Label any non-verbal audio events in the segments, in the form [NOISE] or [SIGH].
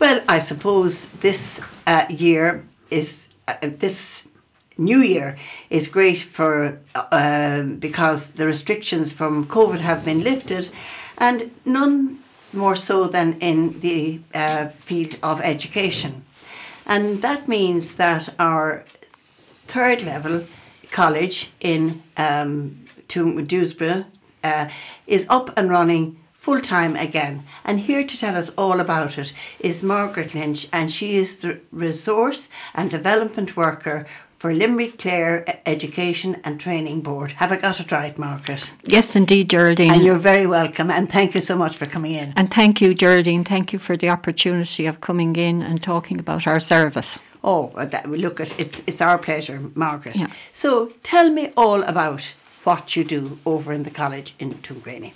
Well, I suppose this uh, year is uh, this new year is great for uh, because the restrictions from COVID have been lifted, and none more so than in the uh, field of education, and that means that our third level college in um, Dewsbury uh, is up and running full time again. And here to tell us all about it is Margaret Lynch, and she is the resource and development worker for Limerick Clare Education and Training Board. Have I got it right, Margaret? Yes, indeed, Geraldine. And you're very welcome, and thank you so much for coming in. And thank you, Geraldine. Thank you for the opportunity of coming in and talking about our service. Oh, uh, that, look, at it's it's our pleasure, Margaret. Yeah. So tell me all about what you do over in the college in Tuamgraney.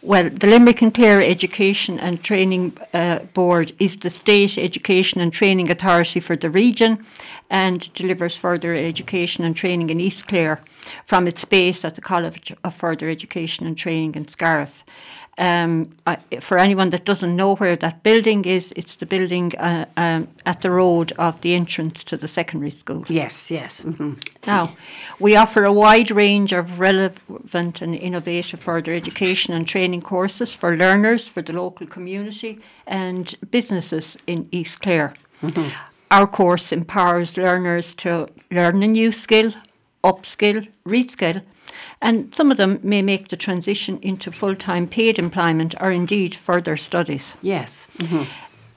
Well, the Limerick and Clare Education and Training uh, Board is the state education and training authority for the region and delivers further education and training in East Clare from its base at the College of Further Education and Training in Scariff. Um, I, for anyone that doesn't know where that building is, it's the building uh, um, at the road of the entrance to the secondary school. Yes, yes. Mm-hmm. Now, we offer a wide range of relevant and innovative further education and training courses for learners, for the local community, and businesses in East Clare. Mm-hmm. Our course empowers learners to learn a new skill, upskill, reskill and some of them may make the transition into full time paid employment or indeed further studies. Yes. Mm-hmm.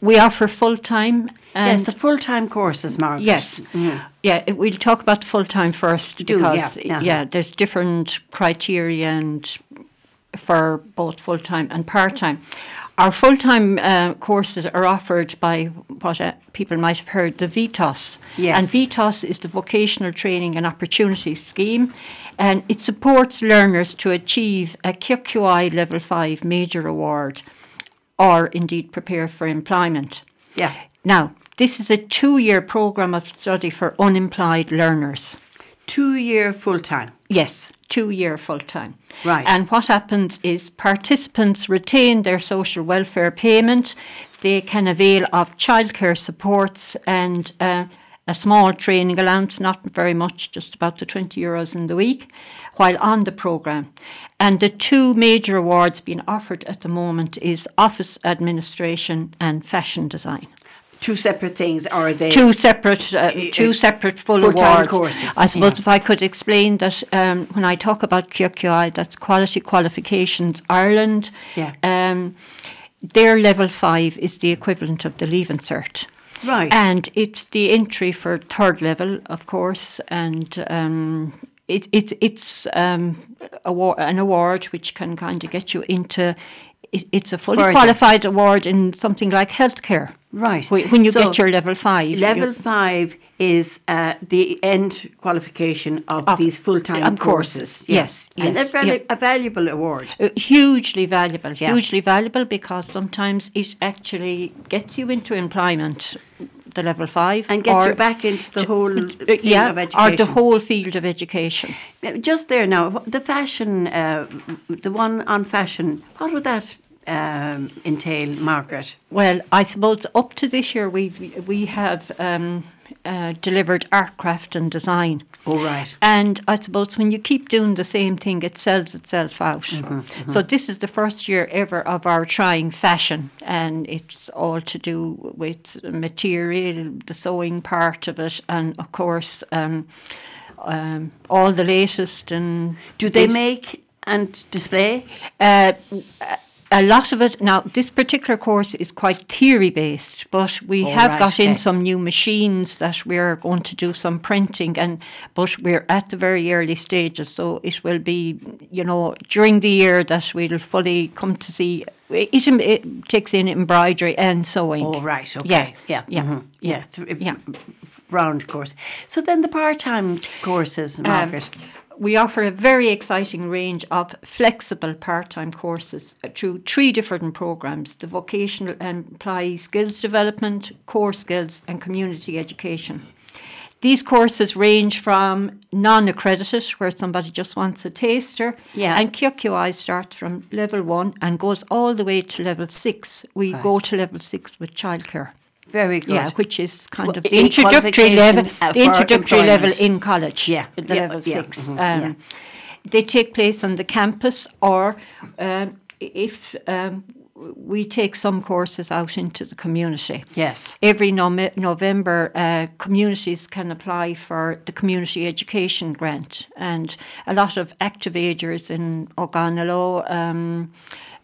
We offer full time. Yes, the full time courses, Margaret. Yes. Mm-hmm. Yeah, we'll talk about full time first Do, because, yeah, yeah. yeah, there's different criteria and for both full time and part time. Our full time uh, courses are offered by what uh, people might have heard the VTOS. Yes. And VTOS is the Vocational Training and Opportunity Scheme, and it supports learners to achieve a QQI Level 5 Major Award or indeed prepare for employment. Yeah. Now, this is a two year programme of study for unemployed learners. Two year full time? Yes two year full time. Right. And what happens is participants retain their social welfare payment, they can avail of childcare supports and uh, a small training allowance, not very much, just about the 20 euros in the week, while on the programme. And the two major awards being offered at the moment is Office Administration and Fashion Design two separate things, are they two separate uh, two separate full awards? Courses. I suppose yeah. if I could explain that um, when I talk about QQI, that's Quality Qualifications Ireland. Yeah. Um, their level five is the equivalent of the Leaving Cert. Right. And it's the entry for third level, of course, and um, it, it, it's um, award, an award which can kind of get you into. It, it's a fully Further. qualified award in something like healthcare. Right. When you so get your level five. Level five is uh, the end qualification of, of these full time courses. Yes. yes. And yes, a, yeah. a valuable award. Uh, hugely valuable. Yeah. Hugely valuable because sometimes it actually gets you into employment the level five and get you back into the whole uh, field yeah, of education or the whole field of education. Just there now, the fashion, uh, the one on fashion. What would that um, entail, Margaret? Well, I suppose up to this year we we have um, uh, delivered art, craft, and design. Oh right. And I suppose when you keep doing the same thing, it sells itself out. Mm-hmm, mm-hmm. So this is the first year ever of our trying fashion, and it's all to do with material, the sewing part of it, and of course. Um, um, all the latest and do they make and display? Uh, a lot of it now this particular course is quite theory based but we oh, have right, got in some new machines that we're going to do some printing and but we're at the very early stages so it will be you know during the year that we'll fully come to see it, it takes in embroidery and sewing oh right okay yeah yeah yeah mm-hmm. yeah, yeah. yeah. round course so then the part-time courses um, Margaret um, we offer a very exciting range of flexible part time courses through three different programs the vocational and employee skills development, core skills, and community education. These courses range from non accredited, where somebody just wants a taster, yeah. and QQI starts from level one and goes all the way to level six. We right. go to level six with childcare. Very good. Yeah, which is kind Well, of the introductory level, uh, the introductory level in college. Yeah, at the yeah, level yeah, 6 mhm, Um, yeah. They take place on the campus, or um, if um, we take some courses out into the community. Yes. Every Nome- November, uh, communities can apply for the community education grant, and a lot of active agers in Ogonnelloe, um,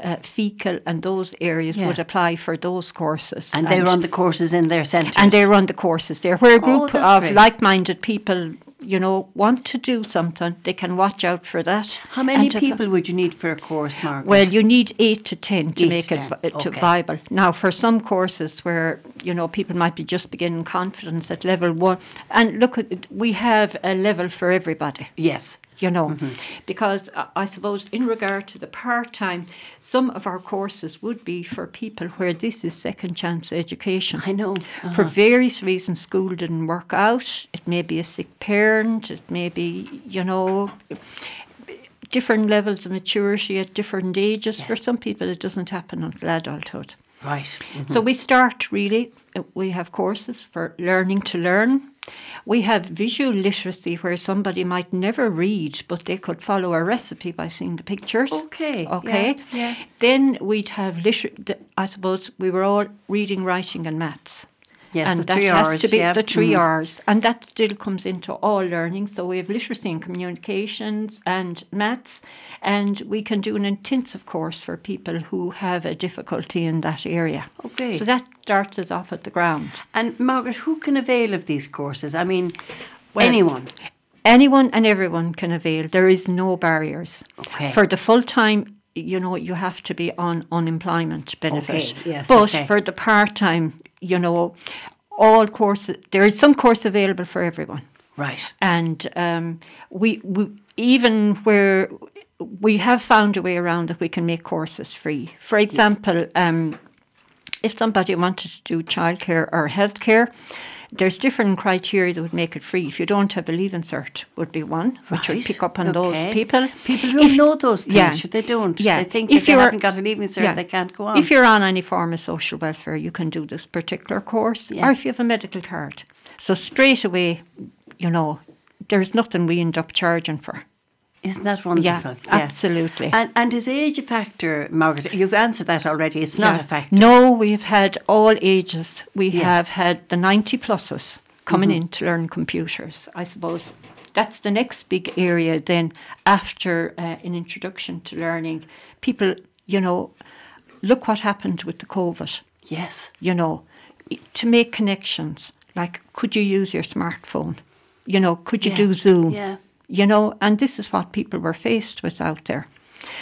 uh, Feakle, and those areas Yeah. would apply for those courses. And they run the courses in their centres. and they run the courses there. Where a group Oh, of great. like-minded people, you know, want to do something, they can watch out for that. How many and people would you need for a course, Margaret? Well, you need eight to ten to Eight make to it 10, vi- to okay. viable. Now, for some courses where you know people might be just beginning confidence at level one, and look, at it, we have a level for everybody yes. You know, Mm-hmm. because I- I suppose in regard to the part time, some of our courses would be for people where this is second chance education. I know. For Uh-huh. various reasons, school didn't work out. It may be a sick parent. It may be, you know, different levels of maturity at different ages. For some people, it doesn't happen until adulthood. Right. So we start really, uh, we have courses for learning to learn. We have visual literacy where somebody might never read, but they could follow a recipe by seeing the pictures. Okay, Okay. yeah. Then we'd have liter- I suppose we were all reading, writing, and maths. Yes, and the that three has Rs, to be yeah. the 3 Mhm. R's, and that still comes into all learning. So we have literacy and communications and maths, and we can do an intensive course for people who have a difficulty in that area. Okay. So that starts us off at the ground. And Margaret, who can avail of these courses? I mean, Well, anyone. Anyone and everyone can avail. There is no barriers. Okay. For the full time, you know, you have to be on unemployment benefit. Okay, yes, But okay. for the part time, you know, all courses, there is some course available for everyone. Right. And um, we, we even where we have found a way around that we can make courses free. For example, um, if somebody wanted to do childcare or healthcare, there's different criteria that would make it free. If you don't have a leaving cert, would be one, which would pick up on those people. People don't If- know those things. yeah. They don't. Yeah. They think If they you're- haven't got a leaving cert, yeah. they can't go on. If you're on any form of social welfare, you can do this particular course, Yeah. or if you have a medical card. So straight away, you know, there's nothing we end up charging for. Isn't that wonderful? Yeah, wonderful? absolutely. And, and is age a factor, Margaret? You've answered that already. It's not Yeah. a factor. No, we've had all ages. We Yeah. have had the 90 pluses coming Mm-hmm. in to learn computers. I suppose that's the next big area then after uh, an introduction to learning. People, you know, look what happened with the COVID, Yes. you know, to make connections. Like, could you use your smartphone? You know, could you Yeah. do Zoom? Yeah. You know, and this is what people were faced with out there.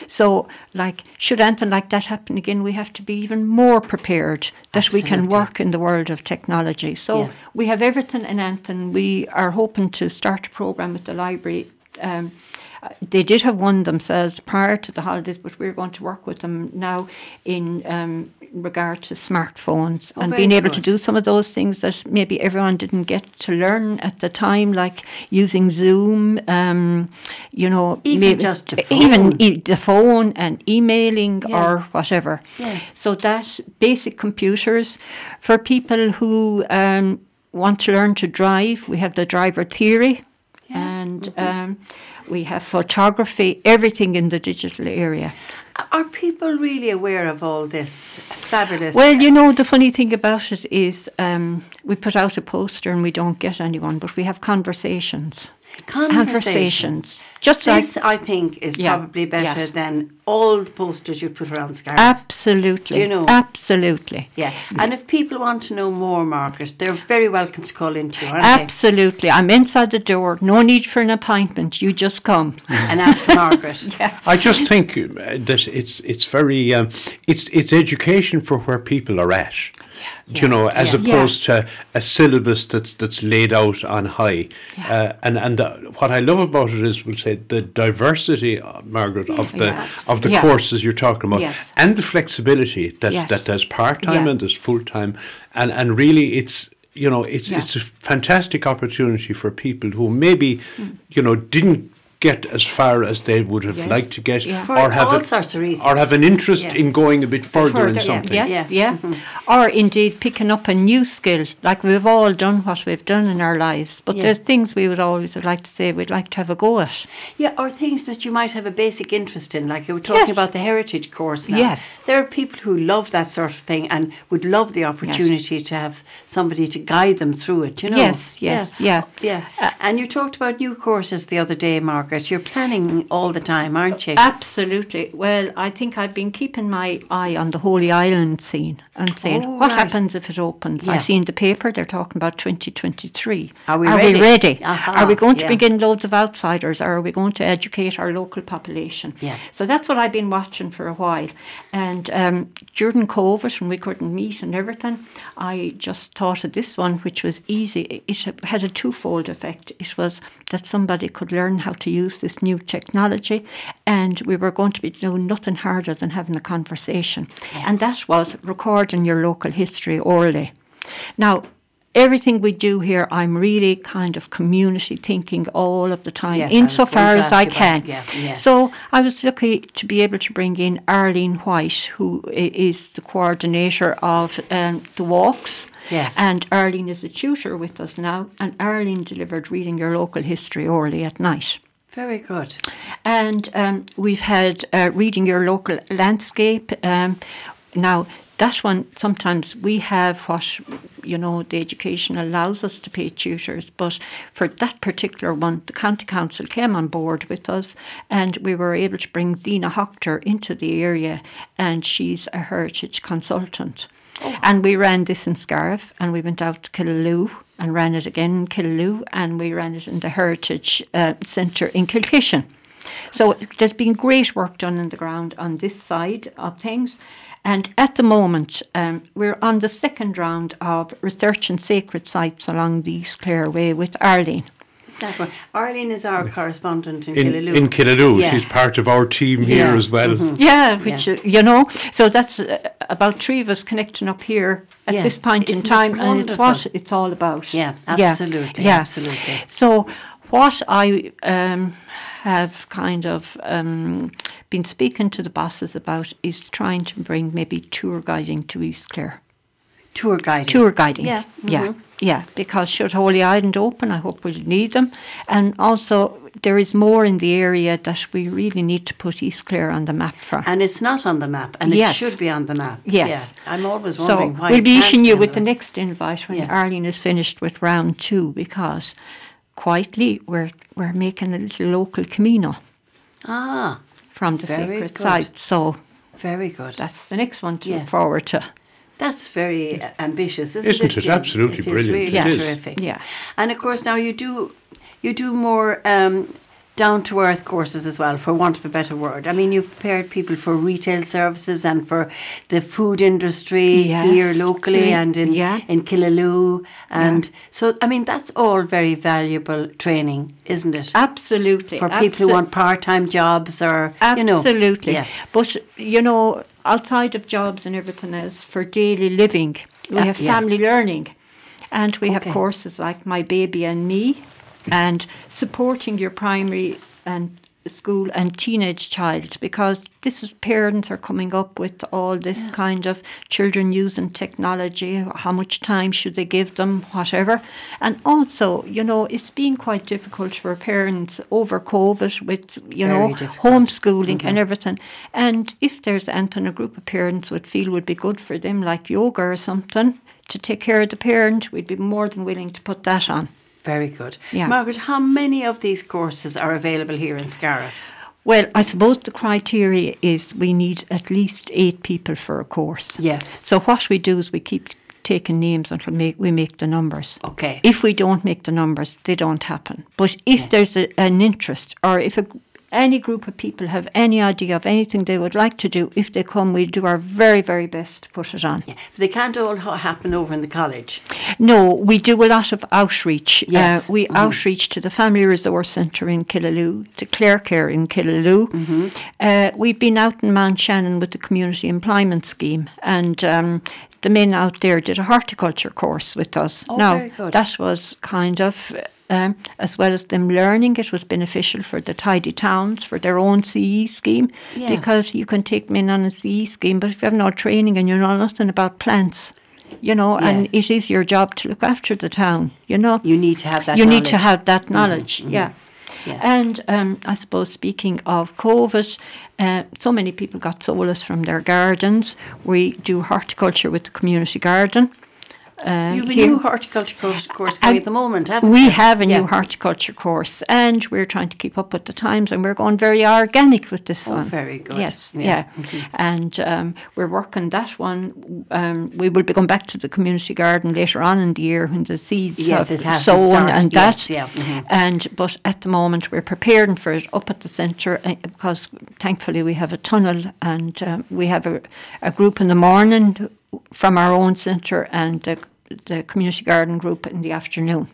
So, like, should anything like that happen again, we have to be even more prepared that we can work in the world of technology. So, Yeah. we have everything in Anthem. We are hoping to start a program with the library. Um, they did have one themselves prior to the holidays, but we're going to work with them now in um, regard to smartphones Oh, and being able to do some of those things that maybe everyone didn't get to learn at the time, like using Zoom, um, you know, Even maybe- just the even phone. e- the phone and emailing Yeah. or whatever. Yeah. So that basic computers for people who um, want to learn to drive, we have the driver theory, and Mm-hmm. um, we have photography, everything in the digital area. Are people really aware of all this fabulous? Well, you know, the funny thing about it is um, we put out a poster and we don't get anyone, but we have conversations. conversations. Just like This, I think, is Yeah, probably better yeah. than all the posters you put around Scariff. absolutely, You know. absolutely. yeah. And if people want to know more, Margaret, they're very welcome to call into you, aren't they? Absolutely. I'm inside the door. No need for an appointment. You just come. [LAUGHS] And ask for Margaret. [LAUGHS] yeah. I just think uh, that it's it's very um, it's it's education for where people are at. Do you know, as yeah. opposed to a syllabus that's that's laid out on high, uh, and and uh, what I love about it is, we'll say, the diversity, uh, Margaret, of the Yeah. of the Yeah. courses you're talking about, Yes. and the flexibility that Yes. that there's part time Yeah. and there's full time, and and really it's you know it's it's a fantastic opportunity for people who maybe you know didn't get as far as they would have Yes. liked to get, Yeah. Or have all a- sorts of reasons. or have an interest Yeah. in going a bit further, in Further, yeah, something. Yes, Yeah. yeah. Mm-hmm. Or indeed picking up a new skill. Like we've all done what we've done in our lives, but Yeah. there's things we would always like to say we'd like to have a go at. Yeah, or things that you might have a basic interest in, like you were talking Yes. about the heritage course. Now. Yes. there are people who love that sort of thing and would love the opportunity to have somebody to guide them through it. You know. Yes, yes, yeah. yeah. Uh, and you talked about new courses the other day, You're planning all the time, aren't you? Absolutely. Well, I think I've been keeping my eye on the Holy Island scene and saying, Oh, what right. happens if it opens? Yeah. I see in the paper they're talking about 2023. Are we are ready? we ready? Aha, Are we going to yeah. bring in loads of outsiders or are we going to educate our local population? Yeah. So that's what I've been watching for a while. And um, during COVID, when we couldn't meet and everything, I just thought of this one, which was easy. It had a twofold effect. It was that somebody could learn how to use this new technology, and we were going to be doing nothing harder than having a conversation. And that was recording your local history orally. Now, everything we do here, I'm really kind of community thinking all of the time, Yes, insofar as I about- can. So I was lucky to be able to bring in Arlene White, who is the coordinator of um, the walks. Yes. And Arlene is a tutor with us now, and Arlene delivered reading your local history orally at night. Very good. And um, we've had uh, reading your local landscape. Um, now, that one, sometimes we have what, you know, the education allows us to pay tutors, but for that particular one, the County Council came on board with us and we were able to bring Zena Hoctor into the area and she's a heritage consultant. Oh. And we ran this in Scariff and we went out to Killaloe and ran it again in Killaloe and we ran it in the Heritage uh, Centre in Kilkishen. So there's been great work done in the ground on this side of things. And at the moment, um, we're on the second round of research and sacred sites along the East Clare Way with Arlene. Is that one? Arlene is our correspondent in, In, Killaloe. in Killaloe, Yeah. she's part of our team here as well. Yeah, which, uh, you know, so that's uh, about three of us connecting up here at Yeah. this point in Isn't it time, and it's what it's all about. Yeah, absolutely, yeah. absolutely. So, what I um, have kind of um, been speaking to the bosses about is trying to bring maybe tour guiding to East Clare. Tour guiding. Tour guiding. Yeah, Yeah. mhm. Yeah. Because should Holy Island open, I hope we'll need them. And also, there is more in the area that we really need to put East Clare on the map for. And it's not on the map, and Yes. it should be on the map. Yes. Yeah. I'm always so wondering why. we'll be issuing you with the next invite when Yeah. Arlene is finished with round two because quietly we're we're making a little local Camino Ah, from the sacred good. site. So very good. that's the next one to Yeah. look forward to. That's very ambitious, isn't, Isn't it? it? Absolutely It is brilliant. Really It is. terrific. Yeah. And of course, now you do you do more um, down to earth courses as well, for want of a better word. I mean, you've prepared people for retail services and for the food industry Yes. here locally Yeah. and in Yeah. in Killaloe, and so I mean that's all very valuable training, isn't it? Absolutely. for people who want part-time jobs or you know, Absolutely. yeah. But, you know, outside of jobs and everything else, for daily living, we Yeah, have yeah. family learning. And we have courses like My Baby and Me and supporting your primary and school and teenage child because this is parents are coming up with all this kind of children using technology how much time should they give them whatever. And also you know it's been quite difficult for parents over covid with you Very know difficult. homeschooling and mm-hmm. everything. And if there's anything a group of parents would feel would be good for them like yoga or something to take care of the parent we'd be more than willing to put that on Very good. Yeah. Margaret, how many of these courses are available here in Scariff? Well, I suppose the criteria is we need at least eight people for a course. Yes. So what we do is we keep taking names until make, we make the numbers. Okay. If we don't make the numbers, they don't happen. But if there's a, an interest, or if a, any group of people have any idea of anything they would like to do, if they come, we'll do our very, very best to put it on. Yeah, but they can't all ha- happen over in the college. No, we do a lot of outreach. Yes. Uh, we outreach to the Family Resource Centre in Killaloe, to Clare Care in Killaloe. Uh, we've been out in Mount Shannon with the Community Employment Scheme, and um, the men out there did a horticulture course with us. Oh, now, very good. that was kind of Um, as well as them learning, it was beneficial for the tidy towns for their own CE scheme Yeah. because you can take them in on a CE scheme, but if you have no training and you know nothing about plants, you know, and it is your job to look after the town, you know. You need to have that You need to knowledge. Mm-hmm. have that knowledge, yeah. Yeah. And um, I suppose speaking of COVID, uh, so many people got solace from their gardens. We do horticulture with the community garden. Uh, You have a new horticulture course, at the moment, haven't we you? have a Yeah. new horticulture course, and we're trying to keep up with the times, and we're going very organic with this Oh, one. very good. Yes, Yeah. yeah, and um, we're working that one. Um, we will be going back to the community garden later on in the year when the seeds Yes, have it has sown and yes, that. yeah, mhm. And but at the moment we're preparing for it up at the centre uh, because thankfully we have a tunnel and um, we have a, a group in the morning from our own centre and the, the community garden group in the afternoon.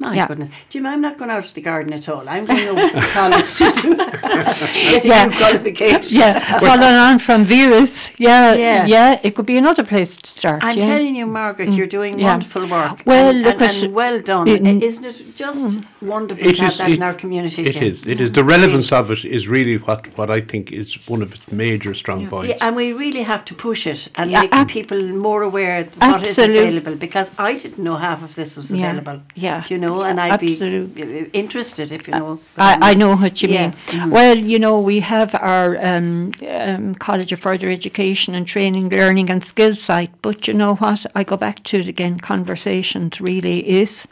My Yeah. goodness. Jim, I'm not going out to the garden at all. I'm going over to the college to do [LAUGHS] get a Yeah. new qualification. Yeah, [LAUGHS] following on from Vera's, yeah, Yeah. yeah, it could be another place to start. I'm yeah. telling you, Margaret, you're doing yeah. wonderful work. Well, and, look and, at- and well done. it- Mm. Isn't it just wonderful It to have that it- in our community, It Jim? is. It is. The relevance of it is really what, what I think is one of its major strong Yeah, points. and we really have to push it and Yeah, make ab- people more aware of what is available because I didn't know half of this was available. yeah, Do you know, and I'd absolute. be interested if you know. I, I know what you Yeah. Mm-hmm. mean. Well, you know, we have our um, um, College of Further Education and Training, Learning and Skills site, but you know what? I go back to it again. Conversations really is.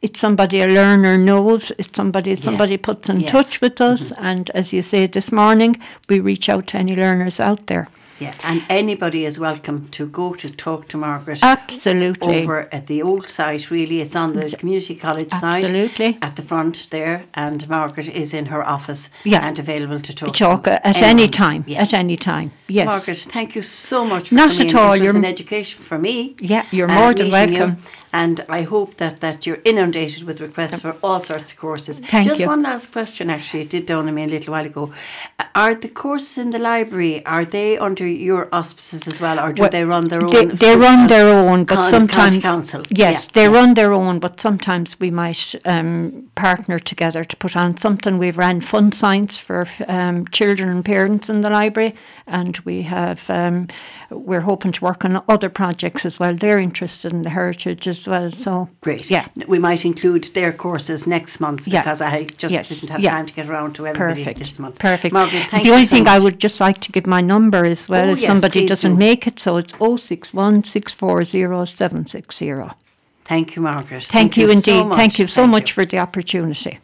It's somebody a learner knows. It's somebody somebody puts in Yes. Mm-hmm. touch with us, and as you say this morning, we reach out to any learners out there. Yeah, and anybody is welcome to go to talk to Margaret. Absolutely. Over at the old site, really. It's on the community college site. Absolutely. At the front there, and Margaret is in her office Yeah. and available to talk. Talk to at anyone. any time. Yeah. At any time. Yes. Margaret, thank you so much for Not at all, you're an education for me. Yeah, you're more than meeting you, welcome. And I hope that, that you're inundated with requests for all sorts of courses. Thank Just you. one last question, actually, it did dawn on me a little while ago. Are the courses in the library, are they under your auspices as well, or do Well, they run their own? they run their own, but sometimes council. Yes, Yeah, they yeah. run their own, but sometimes we might um, partner together to put on something. We've ran fun science for um, children and parents in the library, and we have um, we're hoping to work on other projects as well. They're interested in the heritage as well, so Great. Yeah, We might include their courses next month Yeah. because I just Yes, didn't have yeah. time to get around to everybody perfect, this month. perfect. Margaret, thank the you only so thing I would just like to give my number as well Oh, if yes, somebody doesn't do. make it. So it's 061 Thank you, Margaret. Thank, you, indeed. So much. Thank you so Thank much for the opportunity.